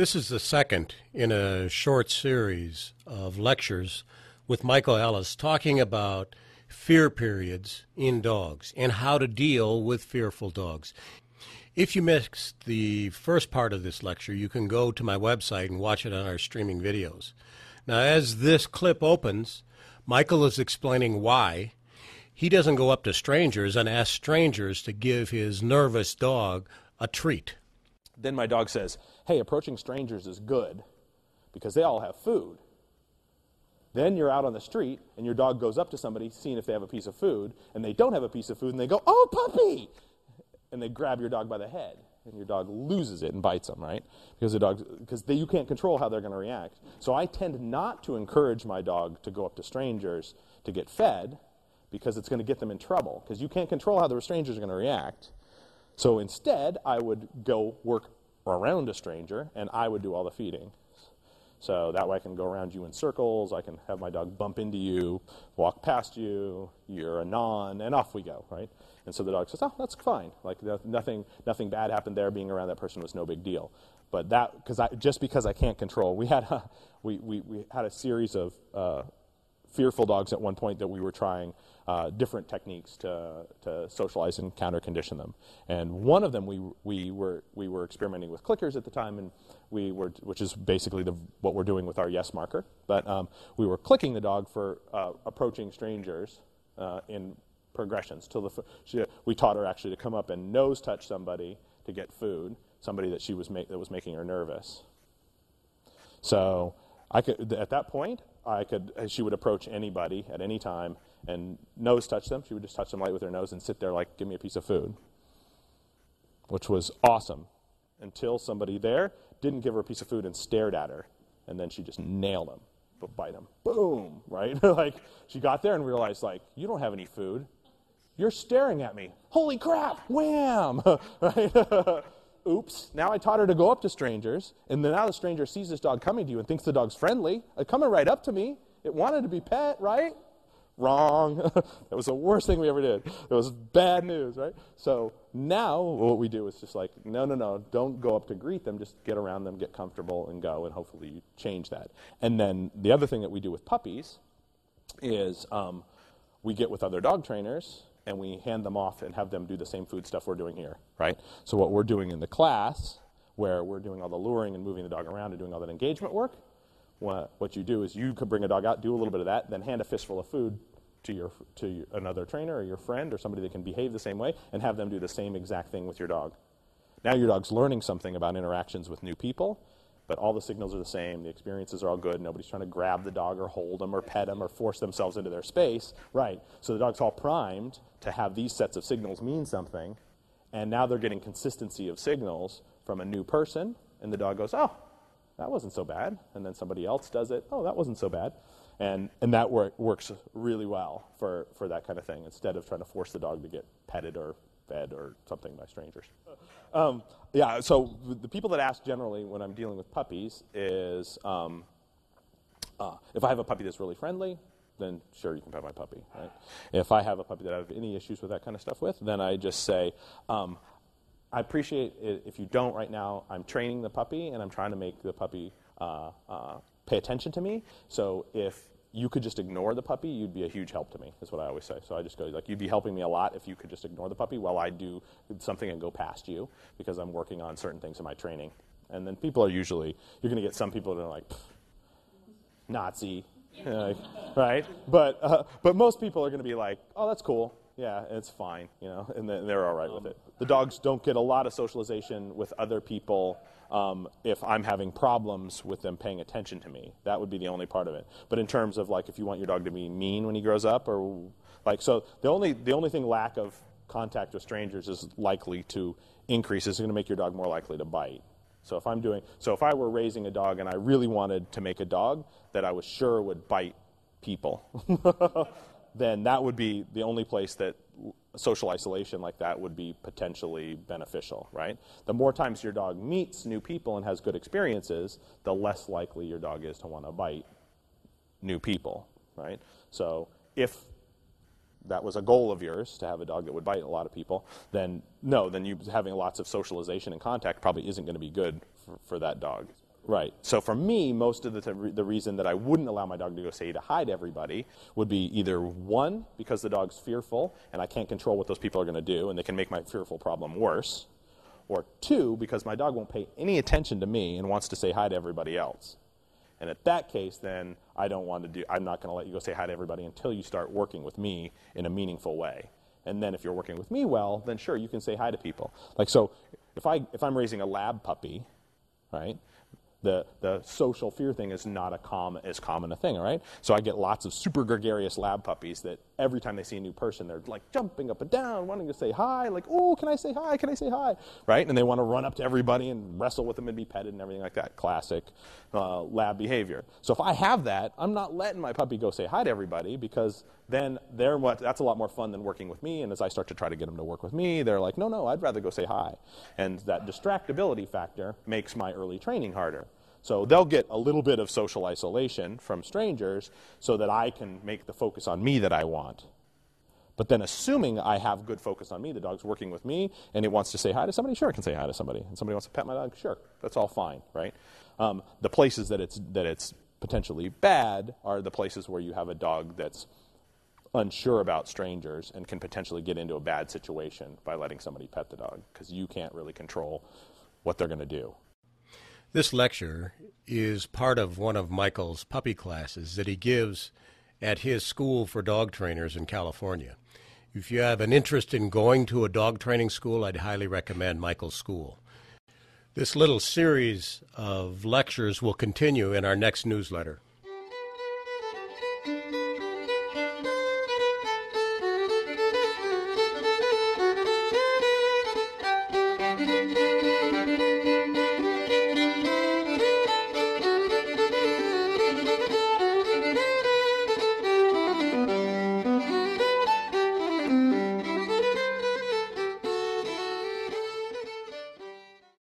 This is the second in a short series of lectures with Michael Ellis talking about fear periods in dogs and how to deal with fearful dogs. If you missed the first part of this lecture, you can go to my website and watch it on our streaming videos. Now, as this clip opens, Michael is explaining why he doesn't go up to strangers and ask strangers to give his nervous dog a treat. Then my dog says, Hey, approaching strangers is good because they all have food. Then you're out on the street and your dog goes up to somebody, seeing if they have a piece of food, and they don't have a piece of food, and they go, Oh, puppy! And they grab your dog by the head, and your dog loses it and bites them, right? Because the dog, because you can't control how they're going to react. So I tend not to encourage my dog to go up to strangers to get fed because it's going to get them in trouble because you can't control how the strangers are going to react. So instead, I would go work around a stranger and I would do all the feeding. So that way I can go around you in circles, I can have my dog bump into you, walk past you, you're a non, and off we go, right? And so the dog says, oh, that's fine. Like nothing, nothing bad happened there. Being around that person was no big deal. But that, because I, just because I can't control, we had a, we, we, we had a series of uh, fearful dogs at one point that we were trying uh, different techniques to, to socialize and counter condition them. And one of them we, we, were, we were experimenting with clickers at the time, and we were, which is basically the, what we're doing with our yes marker. But um, we were clicking the dog for uh, approaching strangers uh, in progressions. Till the, she, we taught her actually to come up and nose touch somebody to get food, somebody that she was that was making her nervous. So I could, at that point, I could, she would approach anybody at any time and nose touch them. She would just touch them light with her nose and sit there like, give me a piece of food, which was awesome until somebody there didn't give her a piece of food and stared at her. And then she just nailed him, but bite him. Boom, right? like she got there and realized, like, you don't have any food. You're staring at me. Holy crap, wham, right? Oops. Now I taught her to go up to strangers, and then now the stranger sees this dog coming to you and thinks the dog's friendly. It's coming right up to me. It wanted to be pet, right? Wrong. that was the worst thing we ever did. It was bad news, right? So now what we do is just like, no, no, no, don't go up to greet them. Just get around them, get comfortable, and go, and hopefully you change that. And then the other thing that we do with puppies is um, we get with other dog trainers and we hand them off and have them do the same food stuff we're doing here, right? So what we're doing in the class, where we're doing all the luring and moving the dog around and doing all that engagement work, what, what you do is you could bring a dog out, do a little bit of that, then hand a fistful of food to your to your, another trainer or your friend or somebody that can behave the same way, and have them do the same exact thing with your dog. Now your dog's learning something about interactions with new people, but all the signals are the same. The experiences are all good. Nobody's trying to grab the dog or hold them or pet them or force themselves into their space. Right. So the dog's all primed to have these sets of signals mean something. And now they're getting consistency of signals from a new person. And the dog goes, oh, that wasn't so bad. And then somebody else does it. Oh, that wasn't so bad. And, and that work, works really well for, for that kind of thing instead of trying to force the dog to get petted or fed or something by strangers. Um, yeah, so the people that ask generally when I'm dealing with puppies is um, uh, if I have a puppy that's really friendly, then sure, you can pet my puppy. Right? If I have a puppy that I have any issues with that kind of stuff with, then I just say, um, I appreciate it if you don't right now. I'm training the puppy and I'm trying to make the puppy uh, uh, pay attention to me. So if you could just ignore the puppy, you'd be a huge help to me, is what I always say. So I just go, like, you'd be helping me a lot if you could just ignore the puppy while I do something and go past you because I'm working on certain things in my training. And then people are usually, you're going to get some people that are like, Nazi, right? But, uh, but most people are going to be like, oh, that's cool. Yeah, it's fine, you know, and they're all right with it. The dogs don't get a lot of socialization with other people um, if I'm having problems with them paying attention to me. That would be the only part of it. But in terms of like if you want your dog to be mean when he grows up, or like so, the only the only thing lack of contact with strangers is likely to increase is going to make your dog more likely to bite. So if I'm doing so if I were raising a dog and I really wanted to make a dog that I was sure would bite people, then that would be the only place that social isolation like that would be potentially beneficial, right? The more times your dog meets new people and has good experiences, the less likely your dog is to want to bite new people, right? So if that was a goal of yours to have a dog that would bite a lot of people, then no, then you having lots of socialization and contact probably isn't going to be good for, for that dog. Right. So for me, most of the, the reason that I wouldn't allow my dog to go say to hi to everybody would be either one, because the dog's fearful and I can't control what those people are going to do and they can make my fearful problem worse, or two, because my dog won't pay any attention to me and wants to say hi to everybody else. And at that case, then I don't want to do, I'm not going to let you go say hi to everybody until you start working with me in a meaningful way. And then if you're working with me well, then sure, you can say hi to people. Like, so if, I, if I'm raising a lab puppy, right, the, the social fear thing is not a com- as common a thing, right? So I get lots of super gregarious lab puppies that every time they see a new person, they're like jumping up and down, wanting to say hi, like, oh, can I say hi? Can I say hi? Right? And they want to run up to everybody and wrestle with them and be petted and everything like that. Classic uh, lab behavior. So if I have that, I'm not letting my puppy go say hi to everybody because then they're what, that's a lot more fun than working with me. And as I start to try to get them to work with me, they're like, no, no, I'd rather go say hi. And that distractibility factor makes my early training harder. So they'll get a little bit of social isolation from strangers so that I can make the focus on me that I want. But then, assuming I have good focus on me, the dog's working with me, and it wants to say hi to somebody, sure, I can say hi to somebody. And somebody wants to pet my dog, sure, that's all fine, right? Um, the places that it's that it's potentially bad are the places where you have a dog that's unsure about strangers and can potentially get into a bad situation by letting somebody pet the dog because you can't really control what they're going to do. This lecture is part of one of Michael's puppy classes that he gives at his school for dog trainers in California. If you have an interest in going to a dog training school, I'd highly recommend Michael's school. This little series of lectures will continue in our next newsletter.